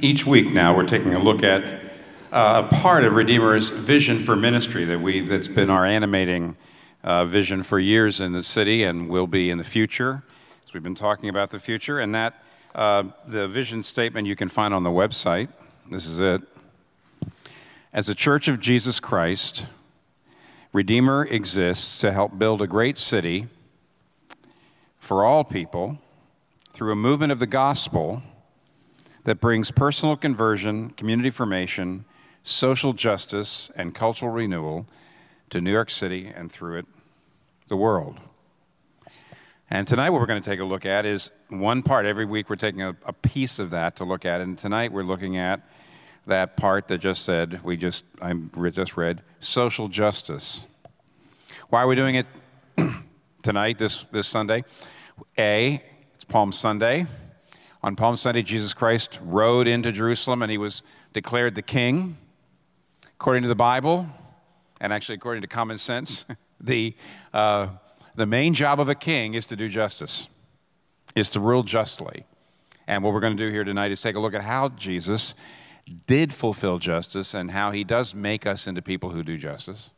Each week now, we're taking a look at uh, a part of Redeemer's vision for ministry that we've, that's been our animating uh, vision for years in the city and will be in the future. So we've been talking about the future, and that uh, the vision statement you can find on the website. This is it. As a church of Jesus Christ, Redeemer exists to help build a great city for all people through a movement of the gospel that brings personal conversion, community formation, social justice, and cultural renewal to New York City and through it, the world. And tonight, what we're going to take a look at is one part. Every week, we're taking a, a piece of that to look at. And tonight, we're looking at that part that just said, we just, I just read, social justice. Why are we doing it tonight, this, this Sunday? A, it's Palm Sunday. On Palm Sunday, Jesus Christ rode into Jerusalem and he was declared the king. According to the Bible, and actually according to common sense, the, uh, the main job of a king is to do justice, is to rule justly. And what we're going to do here tonight is take a look at how Jesus did fulfill justice and how he does make us into people who do justice.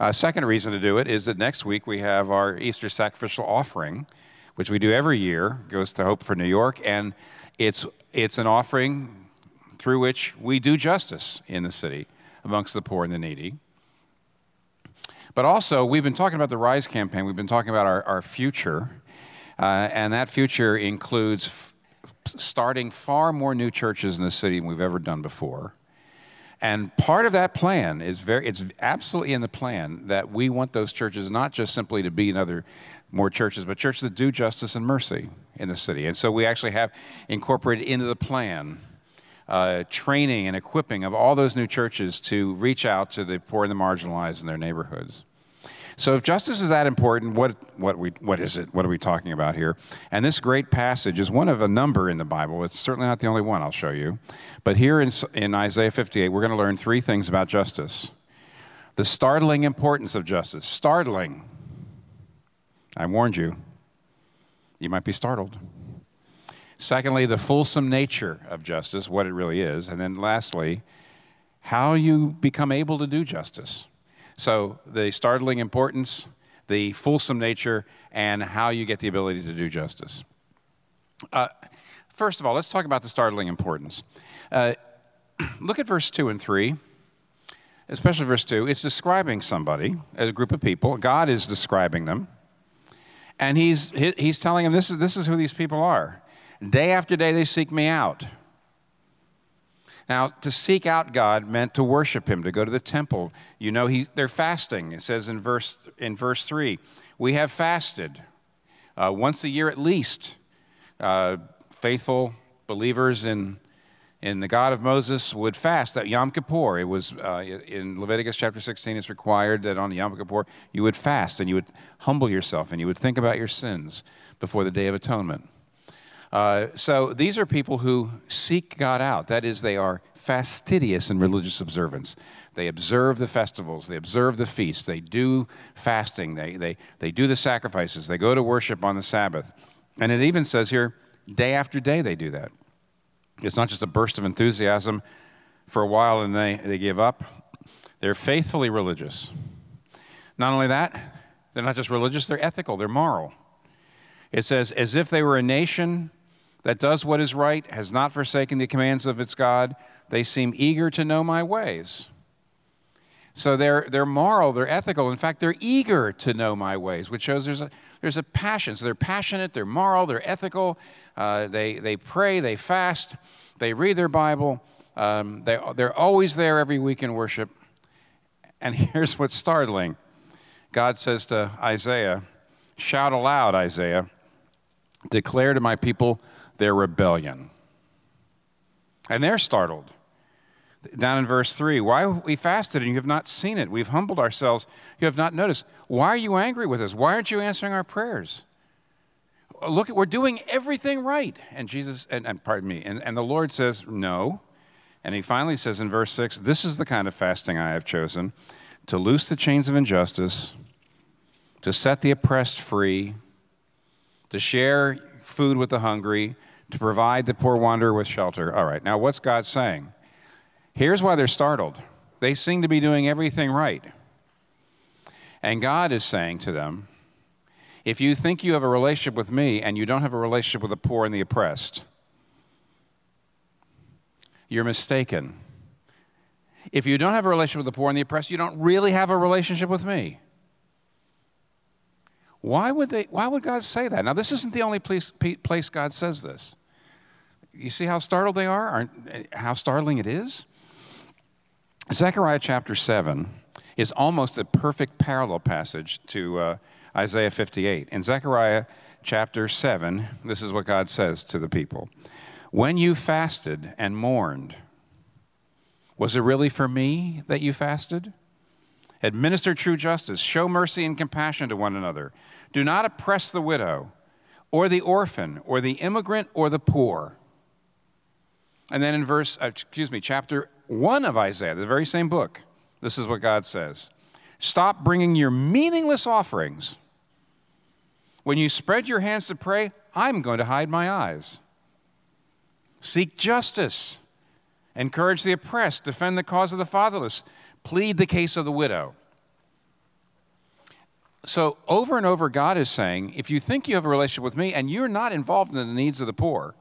Uh, second reason to do it is that next week we have our Easter sacrificial offering which we do every year, goes to Hope for New York, and it's, it's an offering through which we do justice in the city amongst the poor and the needy. But also, we've been talking about the RISE campaign, we've been talking about our, our future, uh, and that future includes f- starting far more new churches in the city than we've ever done before. And part of that plan is very, it's absolutely in the plan that we want those churches not just simply to be another more churches, but churches that do justice and mercy in the city. And so we actually have incorporated into the plan uh, training and equipping of all those new churches to reach out to the poor and the marginalized in their neighborhoods. So, if justice is that important, what, what, we, what is it? What are we talking about here? And this great passage is one of a number in the Bible. It's certainly not the only one, I'll show you. But here in, in Isaiah 58, we're going to learn three things about justice the startling importance of justice. Startling. I warned you. You might be startled. Secondly, the fulsome nature of justice, what it really is. And then lastly, how you become able to do justice. So, the startling importance, the fulsome nature, and how you get the ability to do justice. Uh, first of all, let's talk about the startling importance. Uh, look at verse 2 and 3, especially verse 2. It's describing somebody, a group of people. God is describing them. And he's, he's telling them this is, this is who these people are. Day after day, they seek me out. Now, to seek out God meant to worship Him, to go to the temple. You know, he, they're fasting. It says in verse, in verse 3 we have fasted uh, once a year at least. Uh, faithful believers in, in the God of Moses would fast at Yom Kippur. It was uh, in Leviticus chapter 16, it's required that on Yom Kippur you would fast and you would humble yourself and you would think about your sins before the Day of Atonement. Uh, so these are people who seek God out. That is, they are fastidious in religious observance. They observe the festivals, they observe the feasts, they do fasting, they, they, they do the sacrifices, they go to worship on the Sabbath. And it even says here, day after day they do that. It's not just a burst of enthusiasm for a while and they, they give up. They're faithfully religious. Not only that, they're not just religious, they're ethical, they're moral. It says, as if they were a nation that does what is right, has not forsaken the commands of its God, they seem eager to know my ways. So they're, they're moral, they're ethical. In fact, they're eager to know my ways, which shows there's a, there's a passion. So they're passionate, they're moral, they're ethical. Uh, they, they pray, they fast, they read their Bible. Um, they, they're always there every week in worship. And here's what's startling God says to Isaiah, Shout aloud, Isaiah, declare to my people their rebellion. And they're startled. Down in verse 3, why we fasted and you have not seen it? We've humbled ourselves. You have not noticed. Why are you angry with us? Why aren't you answering our prayers? Look, we're doing everything right. And Jesus, and, and pardon me, and, and the Lord says, no. And he finally says in verse 6, this is the kind of fasting I have chosen to loose the chains of injustice, to set the oppressed free, to share food with the hungry, to provide the poor wanderer with shelter. All right, now what's God saying? Here's why they're startled. They seem to be doing everything right. And God is saying to them, if you think you have a relationship with me and you don't have a relationship with the poor and the oppressed, you're mistaken. If you don't have a relationship with the poor and the oppressed, you don't really have a relationship with me. Why would, they, why would God say that? Now, this isn't the only place, place God says this. You see how startled they are? How startling it is? Zechariah chapter 7 is almost a perfect parallel passage to uh, Isaiah 58. In Zechariah chapter 7, this is what God says to the people When you fasted and mourned, was it really for me that you fasted? Administer true justice, show mercy and compassion to one another. Do not oppress the widow, or the orphan, or the immigrant, or the poor. And then in verse, uh, excuse me, chapter 1 of Isaiah, the very same book, this is what God says Stop bringing your meaningless offerings. When you spread your hands to pray, I'm going to hide my eyes. Seek justice, encourage the oppressed, defend the cause of the fatherless plead the case of the widow. So, over and over, God is saying if you think you have a relationship with me and you're not involved in the needs of the poor,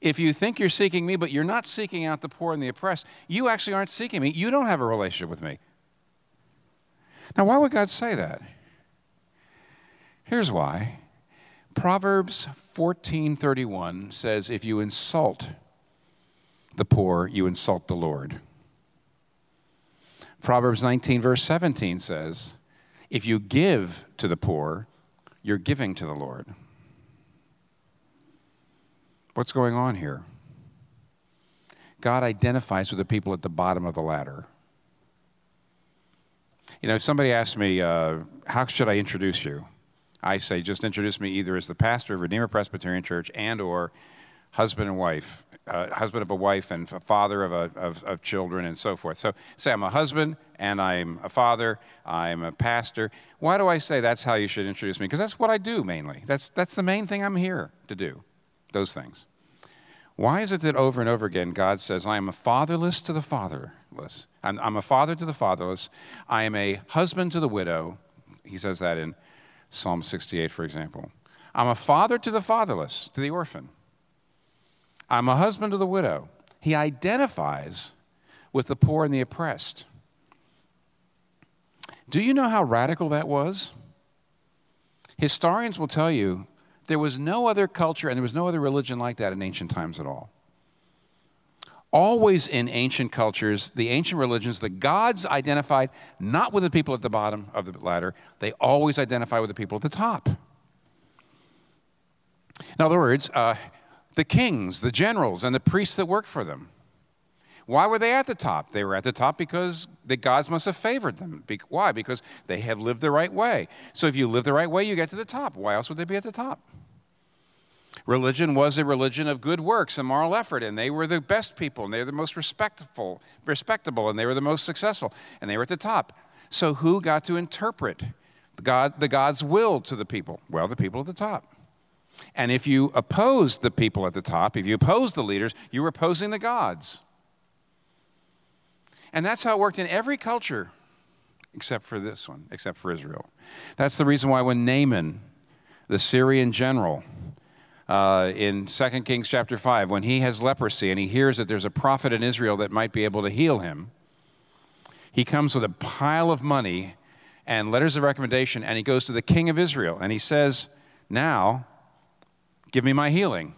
if you think you're seeking me but you're not seeking out the poor and the oppressed, you actually aren't seeking me. You don't have a relationship with me. Now, why would God say that? Here's why. Proverbs 14:31 says if you insult the poor, you insult the Lord. Proverbs 19, verse 17 says, If you give to the poor, you're giving to the Lord. What's going on here? God identifies with the people at the bottom of the ladder. You know, if somebody asks me, uh, How should I introduce you? I say, just introduce me either as the pastor of Redeemer Presbyterian Church and or husband and wife, uh, husband of a wife and father of, a, of, of children and so forth. So say I'm a husband and I'm a father, I'm a pastor. Why do I say that's how you should introduce me? Because that's what I do mainly. That's, that's the main thing I'm here to do, those things. Why is it that over and over again God says, I am a fatherless to the fatherless? I'm, I'm a father to the fatherless. I am a husband to the widow. He says that in Psalm 68, for example. I'm a father to the fatherless, to the orphan. I'm a husband to the widow. He identifies with the poor and the oppressed. Do you know how radical that was? Historians will tell you there was no other culture and there was no other religion like that in ancient times at all. Always in ancient cultures, the ancient religions, the gods identified not with the people at the bottom of the ladder, they always identify with the people at the top. In other words, uh, the kings, the generals, and the priests that worked for them. Why were they at the top? They were at the top because the gods must have favored them. Why? Because they have lived the right way. So if you live the right way, you get to the top. Why else would they be at the top? Religion was a religion of good works and moral effort, and they were the best people, and they were the most respectful, respectable, and they were the most successful, and they were at the top. So who got to interpret the, God, the God's will to the people? Well, the people at the top. And if you opposed the people at the top, if you opposed the leaders, you were opposing the gods. And that's how it worked in every culture except for this one, except for Israel. That's the reason why when Naaman, the Syrian general, uh, in 2 Kings chapter 5, when he has leprosy and he hears that there's a prophet in Israel that might be able to heal him, he comes with a pile of money and letters of recommendation and he goes to the king of Israel and he says, Now, Give me my healing.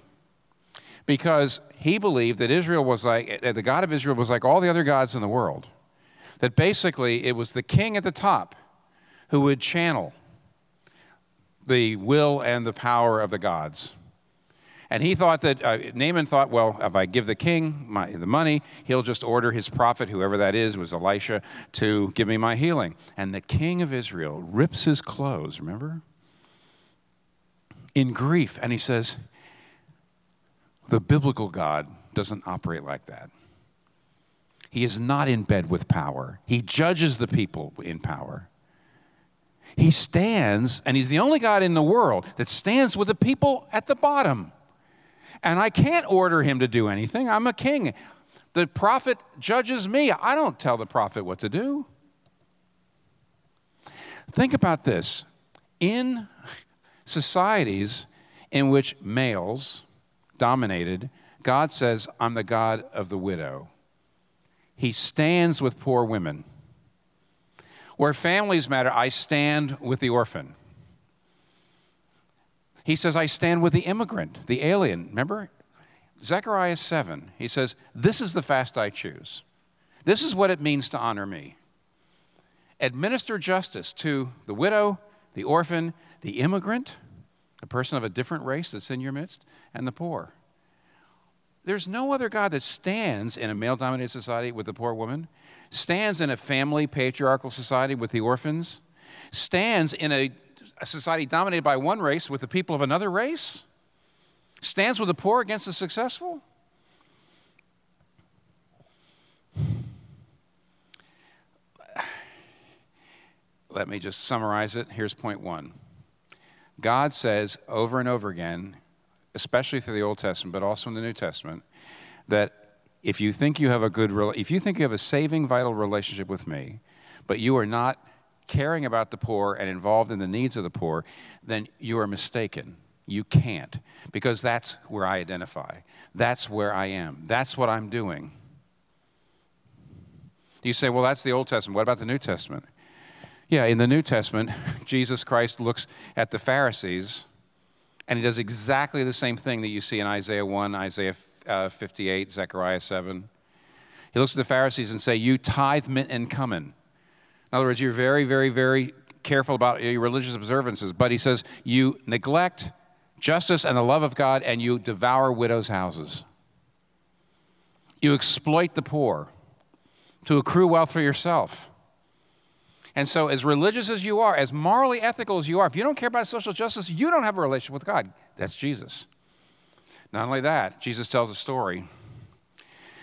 Because he believed that Israel was like, that the God of Israel was like all the other gods in the world. That basically it was the king at the top who would channel the will and the power of the gods. And he thought that, uh, Naaman thought, well, if I give the king my, the money, he'll just order his prophet, whoever that is, was Elisha, to give me my healing. And the king of Israel rips his clothes, remember? in grief. And he says, the biblical God doesn't operate like that. He is not in bed with power, he judges the people in power. He stands, and he's the only God in the world that stands with the people at the bottom. And I can't order him to do anything. I'm a king. The prophet judges me. I don't tell the prophet what to do. Think about this. In societies in which males dominated, God says, I'm the God of the widow. He stands with poor women. Where families matter, I stand with the orphan. He says, I stand with the immigrant, the alien. Remember? Zechariah 7, he says, This is the fast I choose. This is what it means to honor me. Administer justice to the widow, the orphan, the immigrant, a person of a different race that's in your midst, and the poor. There's no other God that stands in a male dominated society with the poor woman, stands in a family patriarchal society with the orphans, stands in a a society dominated by one race with the people of another race? Stands with the poor against the successful? Let me just summarize it. Here's point one God says over and over again, especially through the Old Testament, but also in the New Testament, that if you think you have a good, if you think you have a saving, vital relationship with me, but you are not caring about the poor and involved in the needs of the poor, then you are mistaken. You can't, because that's where I identify. That's where I am. That's what I'm doing. You say, well, that's the Old Testament. What about the New Testament? Yeah, in the New Testament, Jesus Christ looks at the Pharisees and he does exactly the same thing that you see in Isaiah 1, Isaiah uh, 58, Zechariah 7. He looks at the Pharisees and say, "You tithe mint and cumin." In other words, you're very, very, very careful about your religious observances, but he says you neglect justice and the love of God and you devour widows' houses. You exploit the poor to accrue wealth for yourself. And so, as religious as you are, as morally ethical as you are, if you don't care about social justice, you don't have a relationship with God. That's Jesus. Not only that, Jesus tells a story.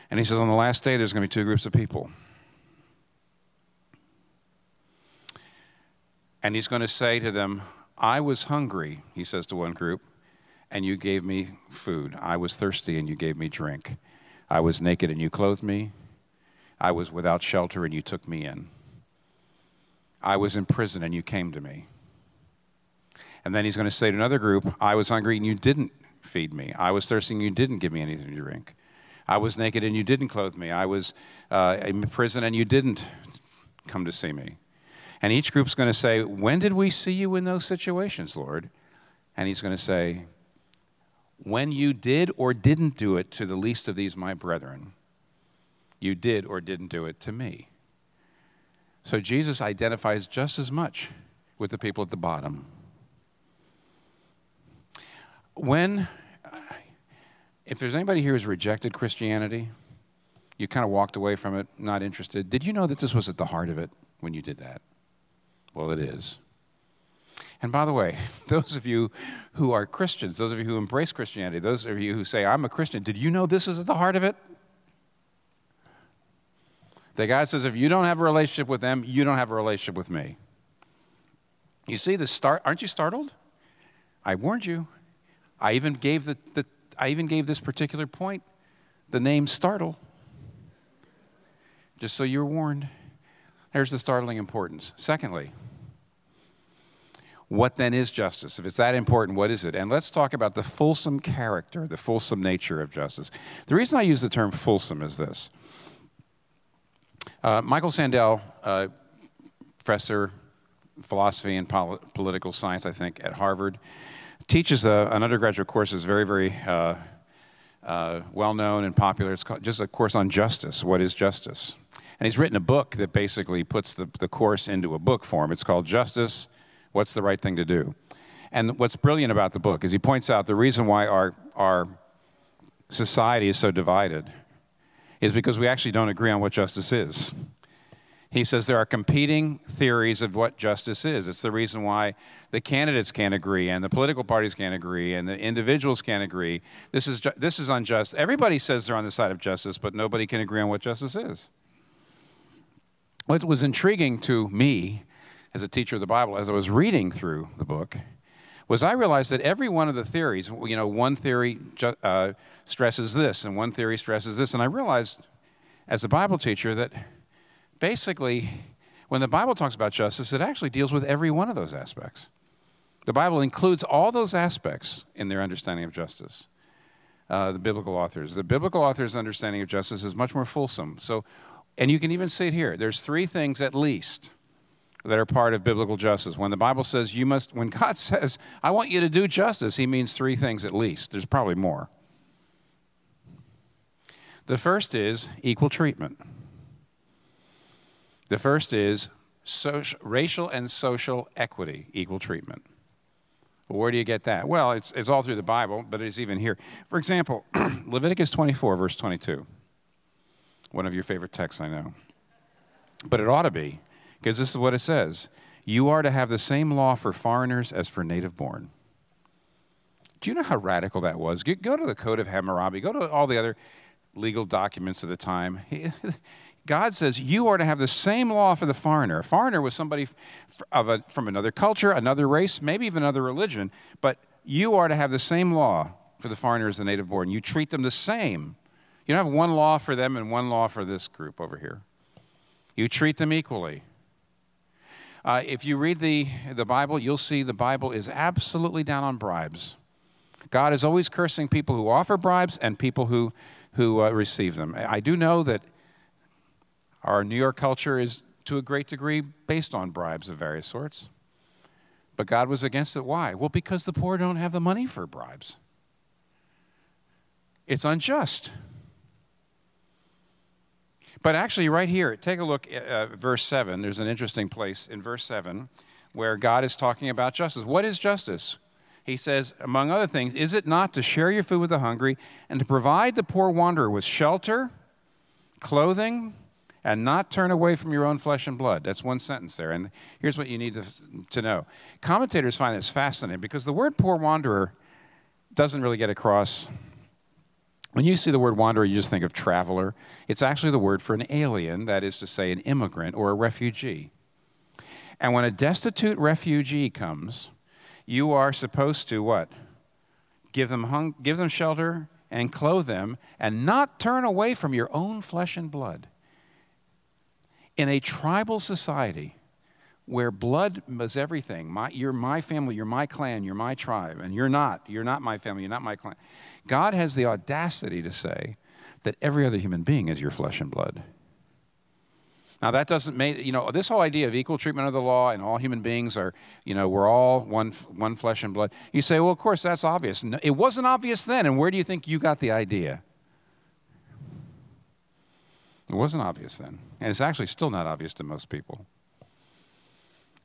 And he says, on the last day, there's going to be two groups of people. And he's going to say to them, I was hungry, he says to one group, and you gave me food. I was thirsty, and you gave me drink. I was naked, and you clothed me. I was without shelter, and you took me in. I was in prison, and you came to me. And then he's going to say to another group, I was hungry, and you didn't feed me. I was thirsty, and you didn't give me anything to drink. I was naked, and you didn't clothe me. I was uh, in prison, and you didn't come to see me. And each group's going to say, When did we see you in those situations, Lord? And he's going to say, When you did or didn't do it to the least of these, my brethren, you did or didn't do it to me. So Jesus identifies just as much with the people at the bottom. When, if there's anybody here who's rejected Christianity, you kind of walked away from it, not interested, did you know that this was at the heart of it when you did that? Well, it is. And by the way, those of you who are Christians, those of you who embrace Christianity, those of you who say, I'm a Christian, did you know this is at the heart of it? The guy says, if you don't have a relationship with them, you don't have a relationship with me. You see the start, aren't you startled? I warned you. I even gave the, the I even gave this particular point the name startle. Just so you're warned. There's the startling importance. Secondly, what then is justice? If it's that important, what is it? And let's talk about the fulsome character, the fulsome nature of justice. The reason I use the term fulsome is this uh, Michael Sandel, uh, professor philosophy and pol- political science, I think, at Harvard, teaches a, an undergraduate course that's very, very uh, uh well known and popular. It's called, just a course on justice. What is justice? And he's written a book that basically puts the, the course into a book form. It's called Justice What's the Right Thing to Do? And what's brilliant about the book is he points out the reason why our, our society is so divided is because we actually don't agree on what justice is. He says there are competing theories of what justice is. It's the reason why the candidates can't agree and the political parties can't agree and the individuals can't agree. This is, ju- this is unjust. Everybody says they're on the side of justice, but nobody can agree on what justice is. What was intriguing to me as a teacher of the Bible, as I was reading through the book, was I realized that every one of the theories, you know, one theory uh, stresses this and one theory stresses this. And I realized as a Bible teacher that basically, when the Bible talks about justice, it actually deals with every one of those aspects. The Bible includes all those aspects in their understanding of justice. Uh, the biblical authors. The biblical authors' understanding of justice is much more fulsome. So, and you can even see it here. There's three things at least that are part of biblical justice. When the Bible says you must, when God says, I want you to do justice, he means three things at least. There's probably more. The first is equal treatment. The first is social, racial and social equity, equal treatment. Well, where do you get that? Well, it's, it's all through the Bible, but it's even here. For example, Leviticus 24, verse 22. One of your favorite texts, I know. But it ought to be, because this is what it says You are to have the same law for foreigners as for native born. Do you know how radical that was? Go to the Code of Hammurabi, go to all the other legal documents of the time. God says you are to have the same law for the foreigner. A foreigner was somebody a, from another culture, another race, maybe even another religion, but you are to have the same law for the foreigner as the native born. You treat them the same. You don't have one law for them and one law for this group over here. You treat them equally. Uh, if you read the, the Bible, you'll see the Bible is absolutely down on bribes. God is always cursing people who offer bribes and people who, who uh, receive them. I do know that our New York culture is to a great degree based on bribes of various sorts. But God was against it. Why? Well, because the poor don't have the money for bribes. It's unjust. But actually, right here, take a look at uh, verse 7. There's an interesting place in verse 7 where God is talking about justice. What is justice? He says, among other things, is it not to share your food with the hungry and to provide the poor wanderer with shelter, clothing, and not turn away from your own flesh and blood. That's one sentence there. And here's what you need to, to know. Commentators find this fascinating because the word poor wanderer doesn't really get across. When you see the word wanderer, you just think of traveler. It's actually the word for an alien, that is to say, an immigrant or a refugee. And when a destitute refugee comes, you are supposed to what? Give them, hung, give them shelter and clothe them and not turn away from your own flesh and blood. In a tribal society where blood was everything, my, you're my family, you're my clan, you're my tribe, and you're not, you're not my family, you're not my clan. God has the audacity to say that every other human being is your flesh and blood. Now, that doesn't make, you know, this whole idea of equal treatment of the law and all human beings are, you know, we're all one, one flesh and blood. You say, well, of course, that's obvious. No, it wasn't obvious then, and where do you think you got the idea? It wasn't obvious then. And it's actually still not obvious to most people.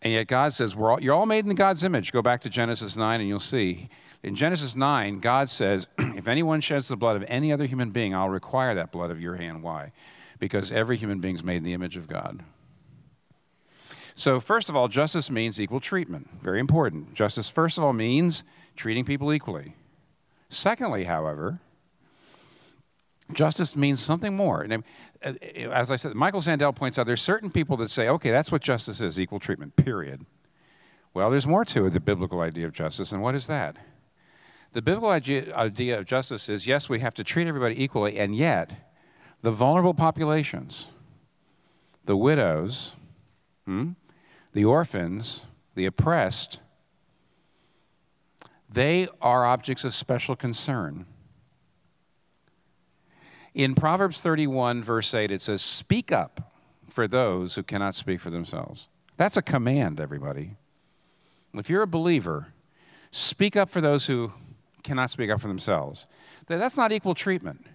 And yet God says, We're all, You're all made in God's image. Go back to Genesis 9 and you'll see. In Genesis 9, God says, If anyone sheds the blood of any other human being, I'll require that blood of your hand. Why? Because every human being is made in the image of God. So, first of all, justice means equal treatment. Very important. Justice, first of all, means treating people equally. Secondly, however, Justice means something more. And uh, as I said, Michael Sandel points out there's certain people that say, okay, that's what justice is equal treatment, period. Well, there's more to it, the biblical idea of justice. And what is that? The biblical idea, of justice is yes, we have to treat everybody equally, and yet, the vulnerable populations, the widows, hmm, the orphans, the oppressed, they are objects of special concern. In Proverbs 31, verse 8, it says, Speak up for those who cannot speak for themselves. That's a command, everybody. If you're a believer, speak up for those who cannot speak up for themselves. That's not equal treatment.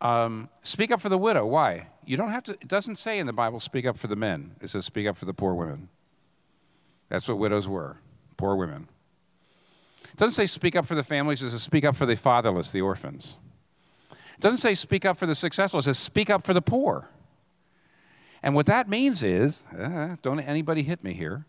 Um, speak up for the widow. Why? You don't have to, it doesn't say in the Bible, speak up for the men. It says, speak up for the poor women. That's what widows were poor women. It doesn't say speak up for the families, it says speak up for the fatherless, the orphans. It doesn't say speak up for the successful, it says speak up for the poor. And what that means is, uh, don't anybody hit me here.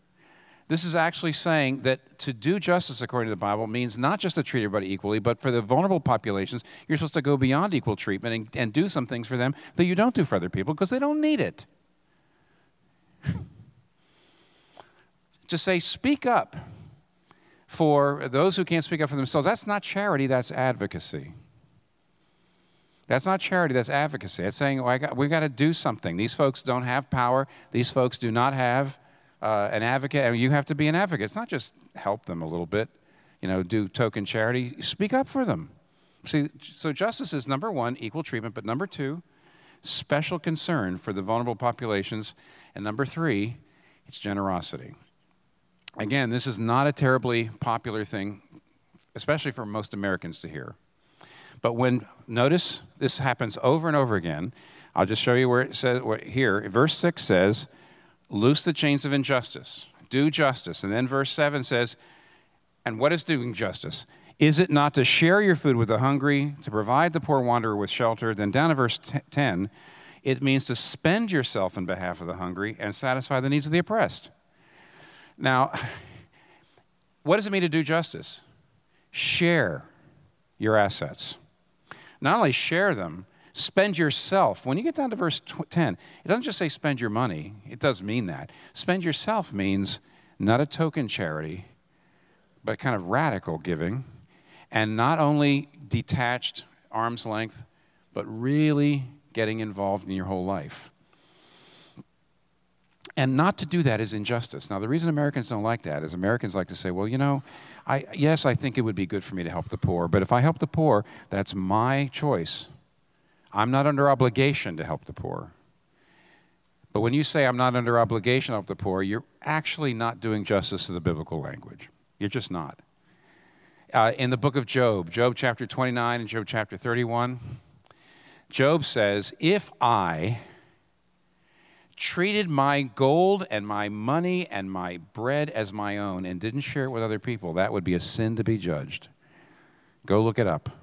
This is actually saying that to do justice according to the Bible means not just to treat everybody equally, but for the vulnerable populations, you're supposed to go beyond equal treatment and, and do some things for them that you don't do for other people because they don't need it. to say, speak up for those who can't speak up for themselves. That's not charity, that's advocacy. That's not charity, that's advocacy. It's saying, oh, well, got, we've got to do something. These folks don't have power, these folks do not have uh, an advocate, and you have to be an advocate. It's not just help them a little bit, you know, do token charity. Speak up for them. See, so justice is number one, equal treatment, but number two, special concern for the vulnerable populations, and number three, it's generosity. Again, this is not a terribly popular thing, especially for most Americans to hear. But when, notice this happens over and over again. I'll just show you where it says where, here. Verse 6 says, Loose the chains of injustice, do justice. And then verse 7 says, And what is doing justice? Is it not to share your food with the hungry, to provide the poor wanderer with shelter? Then down to verse 10, it means to spend yourself in behalf of the hungry and satisfy the needs of the oppressed. Now, what does it mean to do justice? Share your assets. Not only share them, spend yourself. When you get down to verse 10, it doesn't just say spend your money, it does mean that. Spend yourself means not a token charity, but kind of radical giving, and not only detached, arm's length, but really getting involved in your whole life. And not to do that is injustice. Now, the reason Americans don't like that is Americans like to say, well, you know, I, yes, I think it would be good for me to help the poor, but if I help the poor, that's my choice. I'm not under obligation to help the poor. But when you say I'm not under obligation to help the poor, you're actually not doing justice to the biblical language. You're just not. Uh, in the book of Job, Job chapter 29 and Job chapter 31, Job says, If I treated my gold and my money and my bread as my own and didn't share it with other people, that would be a sin to be judged. Go look it up.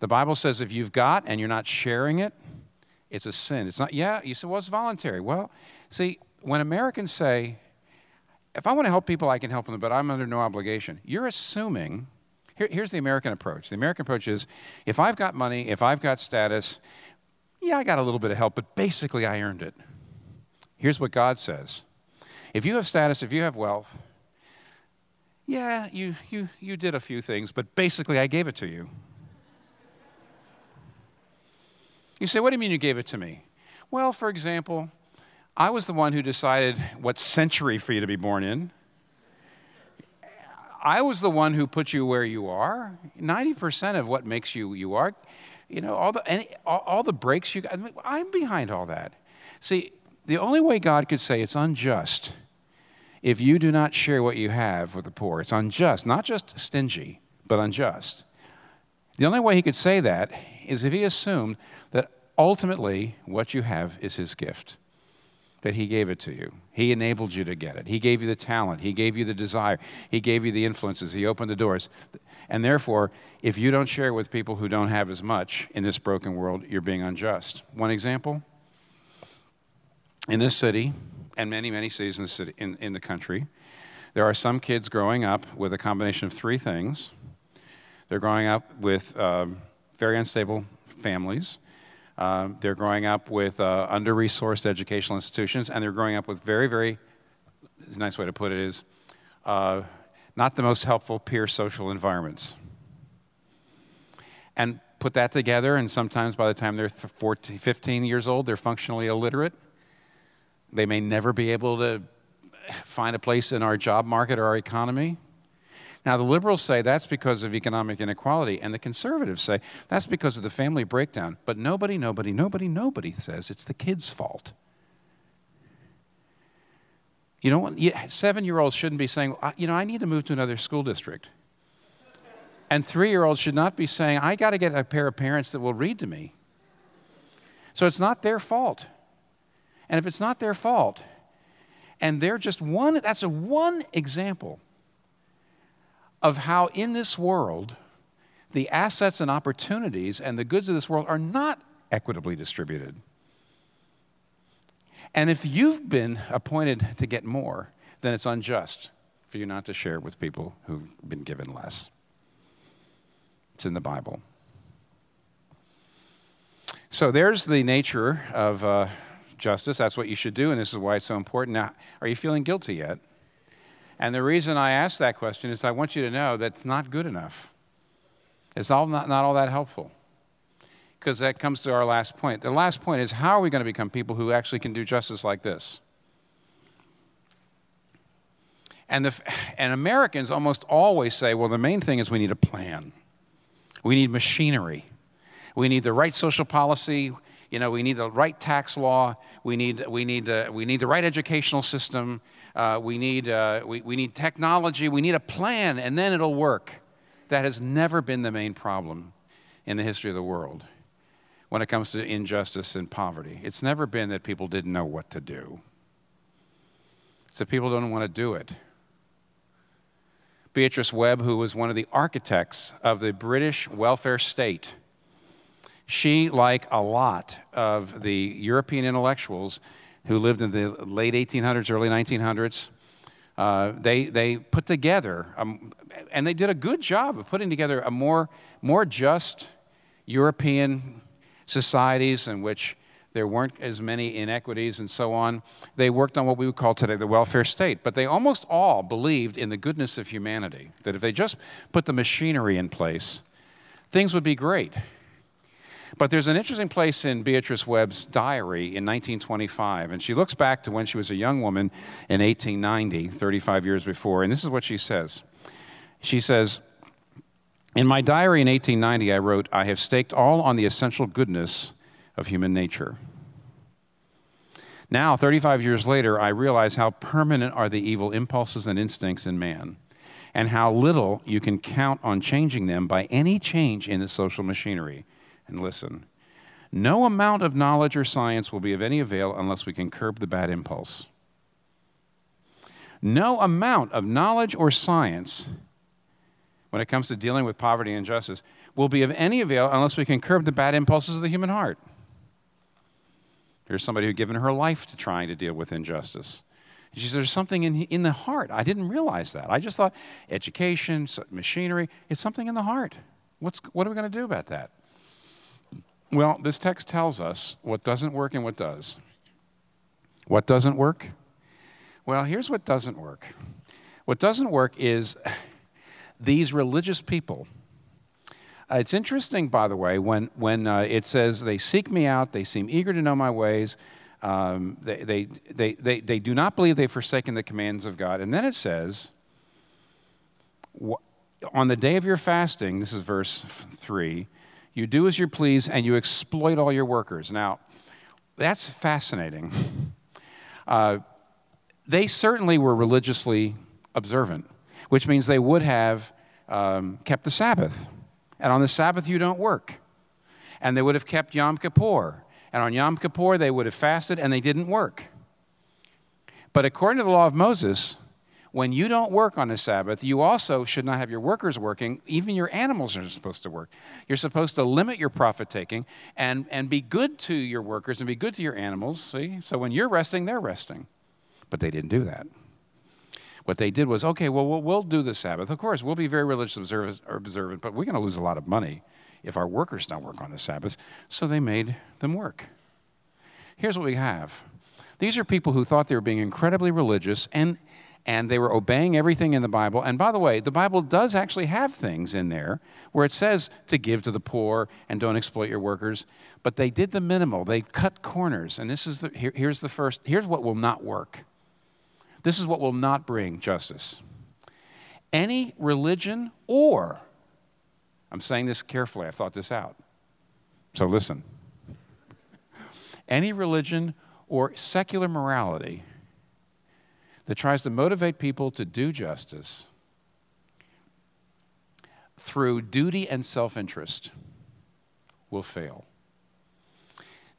The Bible says if you've got and you're not sharing it, it's a sin. It's not, yeah, you say, well, it's voluntary. Well, see, when Americans say, if I want to help people, I can help them, but I'm under no obligation, you're assuming. Here, here's the American approach. The American approach is if I've got money, if I've got status, yeah, I got a little bit of help, but basically I earned it. Here's what God says If you have status, if you have wealth, yeah, you, you, you did a few things, but basically I gave it to you. You say, What do you mean you gave it to me? Well, for example, I was the one who decided what century for you to be born in. I was the one who put you where you are. 90% of what makes you you are you know, all the, any, all, all the breaks you got. I mean, I'm behind all that. See, the only way God could say it's unjust if you do not share what you have with the poor, it's unjust, not just stingy, but unjust. The only way he could say that is if he assumed that ultimately what you have is his gift, that he gave it to you. He enabled you to get it. He gave you the talent. He gave you the desire. He gave you the influences. He opened the doors. And therefore, if you don't share with people who don't have as much in this broken world, you're being unjust. One example in this city, and many, many cities in the, city, in, in the country, there are some kids growing up with a combination of three things. They're growing up with um, very unstable families. Uh, they're growing up with uh, under resourced educational institutions, and they're growing up with very, very, nice way to put it is, uh, not the most helpful peer social environments. And put that together, and sometimes by the time they're 14, 15 years old, they're functionally illiterate. They may never be able to find a place in our job market or our economy. Now, the liberals say that's because of economic inequality, and the conservatives say that's because of the family breakdown. But nobody, nobody, nobody, nobody says it's the kid's fault. You know, what? seven year olds shouldn't be saying, you know, I need to move to another school district. And three year olds should not be saying, I got to get a pair of parents that will read to me. So it's not their fault. And if it's not their fault, and they're just one, that's a one example of how in this world, the assets and opportunities and the goods of this world are not equitably distributed. And if you've been appointed to get more, then it's unjust for you not to share it with people who've been given less. It's in the Bible. So there's the nature of uh, justice. That's what you should do, and this is why it's so important. Now, are you feeling guilty yet? And the reason I ask that question is I want you to know that's not good enough. It's all not, not all that helpful. Because that comes to our last point. The last point is how are we going to become people who actually can do justice like this? And, the, and Americans almost always say, well, the main thing is we need a plan. We need machinery. We need the right social policy. You know, we need the right tax law. We need, we need, uh, we need the right educational system. Uh, we, need, uh, we, we need technology. We need a plan, and then it'll work. That has never been the main problem in the history of the world when it comes to injustice and poverty. It's never been that people didn't know what to do, it's that people don't want to do it. Beatrice Webb, who was one of the architects of the British welfare state, she, like a lot of the European intellectuals who lived in the late 1800s, early 1900s, uh, they, they put together, um, and they did a good job of putting together a more, more just European societies in which there weren't as many inequities and so on. They worked on what we would call today the welfare state, but they almost all believed in the goodness of humanity, that if they just put the machinery in place, things would be great. But there's an interesting place in Beatrice Webb's diary in 1925, and she looks back to when she was a young woman in 1890, 35 years before, and this is what she says. She says, In my diary in 1890, I wrote, I have staked all on the essential goodness of human nature. Now, 35 years later, I realize how permanent are the evil impulses and instincts in man, and how little you can count on changing them by any change in the social machinery. And listen, no amount of knowledge or science will be of any avail unless we can curb the bad impulse. No amount of knowledge or science, when it comes to dealing with poverty and injustice, will be of any avail unless we can curb the bad impulses of the human heart. Here's somebody who given her life to trying to deal with injustice. She says, There's something in, in the heart. I didn't realize that. I just thought education, machinery, it's something in the heart. What's, what are we going to do about that? Well, this text tells us what doesn't work and what does. What doesn't work? Well, here's what doesn't work. What doesn't work is these religious people uh, it's interesting, by the way, when, when uh, it says, They seek me out, they seem eager to know my ways, um, they, they, they, they, they do not believe they've forsaken the commands of God. And then it says, On the day of your fasting, this is verse 3, you do as you please and you exploit all your workers. Now, that's fascinating. uh, they certainly were religiously observant, which means they would have um, kept the Sabbath and on the Sabbath you don't work. And they would have kept Yom Kippur. And on Yom Kippur they would have fasted and they didn't work. But according to the law of Moses, when you don't work on the Sabbath, you also should not have your workers working. Even your animals are supposed to work. You're supposed to limit your profit taking and, and be good to your workers and be good to your animals. See? So when you're resting, they're resting. But they didn't do that. What they did was, okay, well, we'll, we'll do the Sabbath. Of course, we'll be very religious observant, but we're going to lose a lot of money if our workers don't work on the Sabbath. So they made them work. Here's what we have these are people who thought they were being incredibly religious and and they were obeying everything in the Bible. And by the way, the Bible does actually have things in there where it says to give to the poor and don't exploit your workers. But they did the minimal. They cut corners. And this is the here, here's the first. Here's what will not work. This is what will not bring justice. Any religion or, I'm saying this carefully, I thought this out. So listen. Any religion or secular morality that tries to motivate people to do justice through duty and self interest will fail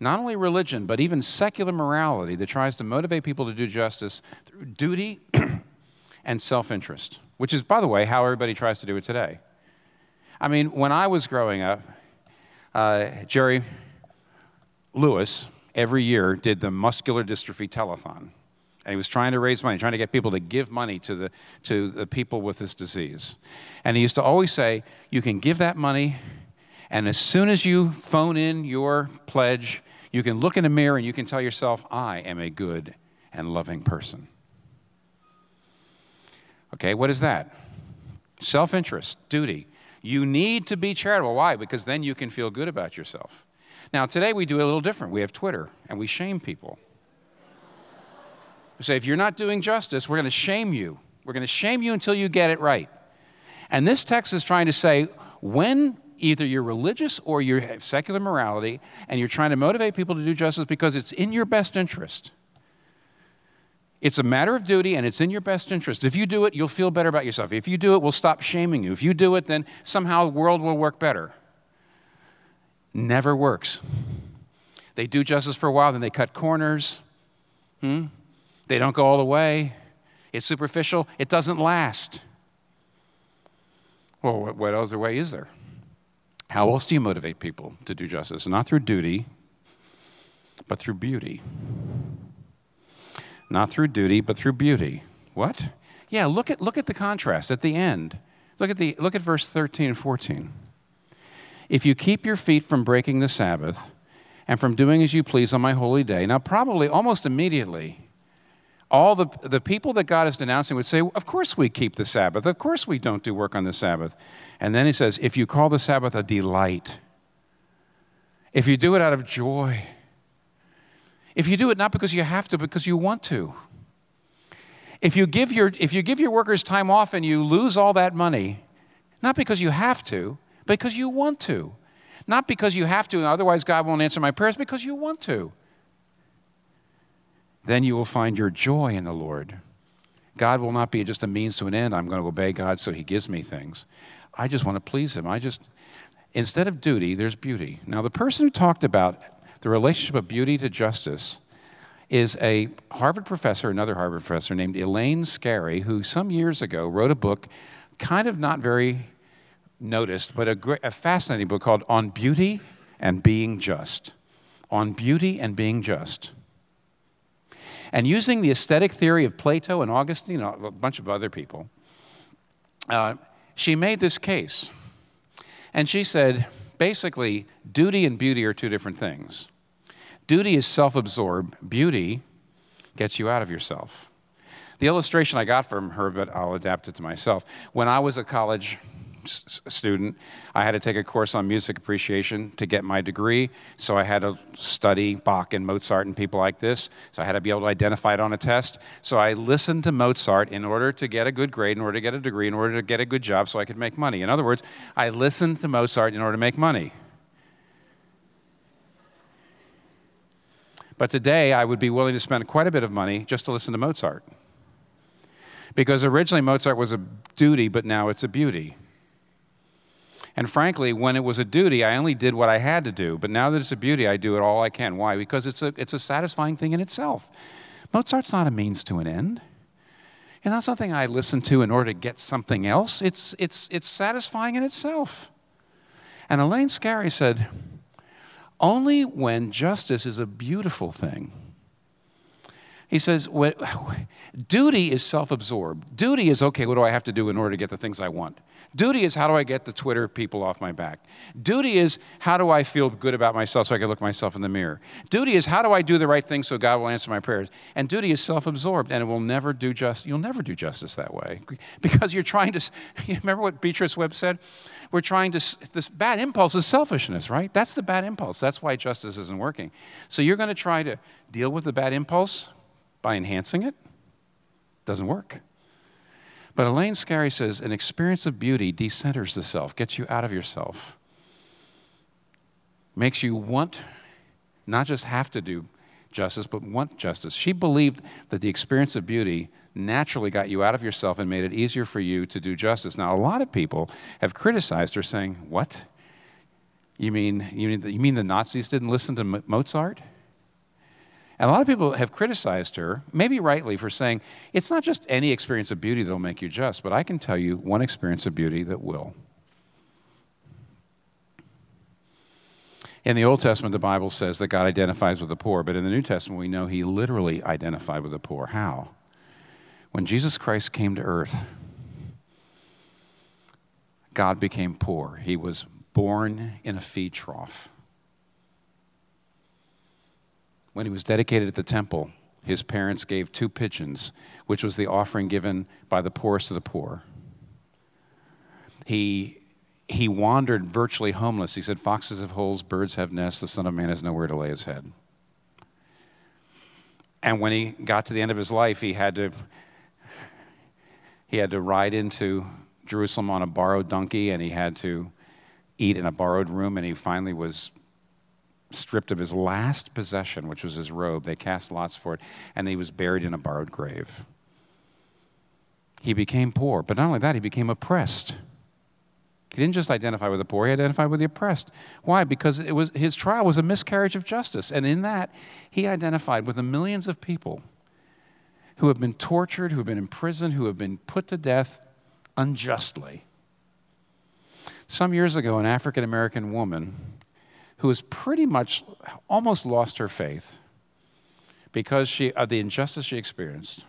not only religion, but even secular morality that tries to motivate people to do justice through duty and self interest, which is, by the way, how everybody tries to do it today. I mean, when I was growing up, uh, Jerry Lewis every year did the muscular dystrophy telethon. And he was trying to raise money, trying to get people to give money to the, to the people with this disease. And he used to always say, You can give that money, and as soon as you phone in your pledge, you can look in a mirror and you can tell yourself, I am a good and loving person. Okay, what is that? Self interest, duty. You need to be charitable. Why? Because then you can feel good about yourself. Now, today we do it a little different. We have Twitter and we shame people. We say, if you're not doing justice, we're going to shame you. We're going to shame you until you get it right. And this text is trying to say when either you're religious or you have secular morality and you're trying to motivate people to do justice because it's in your best interest. It's a matter of duty and it's in your best interest. If you do it, you'll feel better about yourself. If you do it, we'll stop shaming you. If you do it, then somehow the world will work better. Never works. They do justice for a while, then they cut corners. Hmm? They don't go all the way. It's superficial. It doesn't last. Well, what other way is there? How else do you motivate people to do justice? Not through duty, but through beauty. Not through duty, but through beauty. What? Yeah, look at, look at the contrast at the end. Look at, the, look at verse 13 and 14. If you keep your feet from breaking the Sabbath and from doing as you please on my holy day, now, probably almost immediately, all the, the people that God is denouncing would say, Of course we keep the Sabbath. Of course we don't do work on the Sabbath. And then he says, If you call the Sabbath a delight, if you do it out of joy, if you do it not because you have to, because you want to, if you give your, if you give your workers time off and you lose all that money, not because you have to, because you want to. Not because you have to, and otherwise God won't answer my prayers, because you want to then you will find your joy in the Lord. God will not be just a means to an end. I'm going to obey God so He gives me things. I just want to please Him. I just, instead of duty, there's beauty. Now, the person who talked about the relationship of beauty to justice is a Harvard professor, another Harvard professor named Elaine Scarry, who some years ago wrote a book, kind of not very noticed, but a, great, a fascinating book called On Beauty and Being Just. On Beauty and Being Just. And using the aesthetic theory of Plato and Augustine, and a bunch of other people, uh, she made this case. And she said basically, duty and beauty are two different things. Duty is self absorbed, beauty gets you out of yourself. The illustration I got from her, but I'll adapt it to myself. When I was a college student. I had to take a course on music appreciation to get my degree, so I had to study Bach and Mozart and people like this. So I had to be able to identify it on a test. So I listened to Mozart in order to get a good grade, in order to get a degree, in order to get a good job so I could make money. In other words, I listened to Mozart in order to make money. But today, I would be willing to spend quite a bit of money just to listen to Mozart. Because originally Mozart was a duty, but now it's a beauty. And frankly, when it was a duty, I only did what I had to do. But now that it's a beauty, I do it all I can. Why? Because it's a, it's a satisfying thing in itself. Mozart's not a means to an end. It's not something I listen to in order to get something else. It's, it's, it's satisfying in itself. And Elaine Scarry said, only when justice is a beautiful thing. He says, duty is self absorbed. Duty is, okay, what do I have to do in order to get the things I want? Duty is how do I get the Twitter people off my back? Duty is how do I feel good about myself so I can look myself in the mirror? Duty is how do I do the right thing so God will answer my prayers? And duty is self-absorbed and it will never do justice. you'll never do justice that way because you're trying to you remember what Beatrice Webb said? We're trying to this bad impulse is selfishness, right? That's the bad impulse. That's why justice isn't working. So you're going to try to deal with the bad impulse by enhancing it? Doesn't work. But Elaine Scarry says an experience of beauty decenters the self, gets you out of yourself, makes you want, not just have to do justice, but want justice. She believed that the experience of beauty naturally got you out of yourself and made it easier for you to do justice. Now, a lot of people have criticized her, saying, What? You mean, you mean, you mean the Nazis didn't listen to Mozart? And a lot of people have criticized her, maybe rightly, for saying it's not just any experience of beauty that will make you just, but I can tell you one experience of beauty that will. In the Old Testament, the Bible says that God identifies with the poor, but in the New Testament, we know He literally identified with the poor. How? When Jesus Christ came to earth, God became poor. He was born in a feed trough when he was dedicated at the temple, his parents gave two pigeons, which was the offering given by the poorest of the poor. He, he wandered virtually homeless. He said, Foxes have holes, birds have nests, the Son of Man has nowhere to lay his head. And when he got to the end of his life, he had to, he had to ride into Jerusalem on a borrowed donkey, and he had to eat in a borrowed room, and he finally was stripped of his last possession, which was his robe. They cast lots for it, and he was buried in a borrowed grave. He became poor, but not only that, he became oppressed. He didn't just identify with the poor, he identified with the oppressed. Why? Because it was, his trial was a miscarriage of justice. And in that, he identified with the millions of people who have been tortured, who have been imprisoned, who have been put to death unjustly. Some years ago, an African American woman who has pretty much almost lost her faith because she, of the injustice she experienced.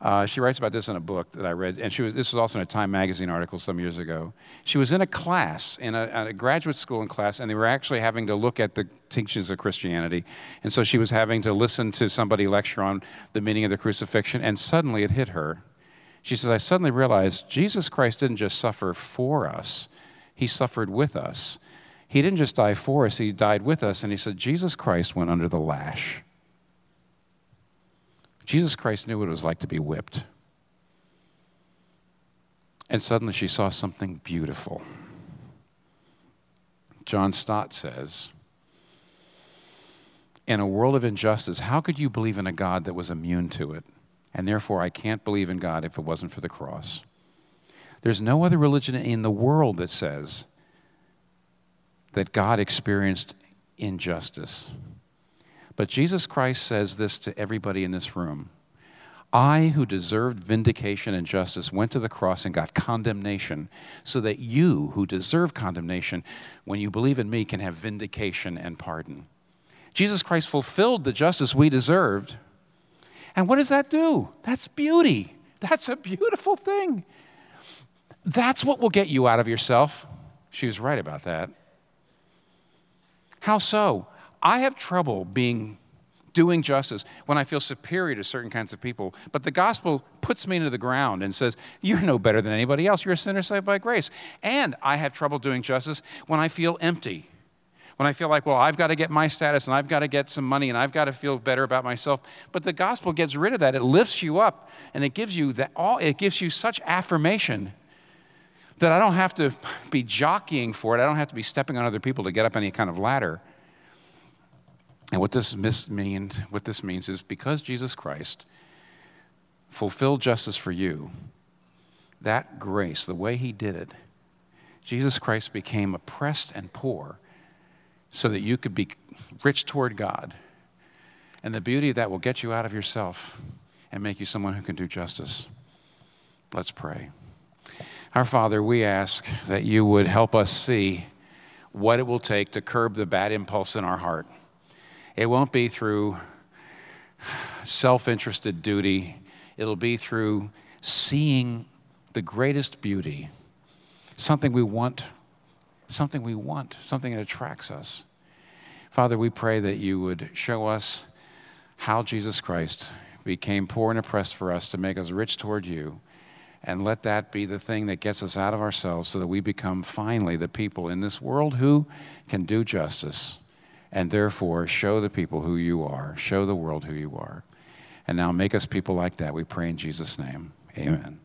Uh, she writes about this in a book that I read, and she was, this was also in a Time magazine article some years ago. She was in a class, in a, a, graduate school in class, and they were actually having to look at the teachings of Christianity. And so she was having to listen to somebody lecture on the meaning of the crucifixion, and suddenly it hit her. She says, I suddenly realized Jesus Christ didn't just suffer for us, he suffered with us. He didn't just die for us, He died with us. And He said, Jesus Christ went under the lash. Jesus Christ knew what it was like to be whipped. And suddenly she saw something beautiful. John Stott says, In a world of injustice, how could you believe in a God that was immune to it? And therefore, I can't believe in God if it wasn't for the cross. There's no other religion in the world that says that God experienced injustice. But Jesus Christ says this to everybody in this room I, who deserved vindication and justice, went to the cross and got condemnation, so that you, who deserve condemnation, when you believe in me, can have vindication and pardon. Jesus Christ fulfilled the justice we deserved. And what does that do? That's beauty. That's a beautiful thing. That's what will get you out of yourself. She was right about that. How so? I have trouble being doing justice when I feel superior to certain kinds of people. But the gospel puts me into the ground and says, You're no better than anybody else. You're a sinner saved by grace. And I have trouble doing justice when I feel empty. When I feel like, well, I've got to get my status and I've got to get some money and I've got to feel better about myself. But the gospel gets rid of that. It lifts you up and it gives you that all it gives you such affirmation that I don't have to be jockeying for it. I don't have to be stepping on other people to get up any kind of ladder. And what this mean, what this means is because Jesus Christ fulfilled justice for you, that grace, the way he did it, Jesus Christ became oppressed and poor so that you could be rich toward God. And the beauty of that will get you out of yourself and make you someone who can do justice. Let's pray. Our Father, we ask that you would help us see what it will take to curb the bad impulse in our heart. It won't be through self interested duty, it'll be through seeing the greatest beauty, something we want, something we want, something that attracts us. Father, we pray that you would show us how Jesus Christ became poor and oppressed for us to make us rich toward you and let that be the thing that gets us out of ourselves so that we become finally the people in this world who can do justice and therefore show the people who you are, show the world who you are. And now make us people like that. We pray in Jesus' name. Amen.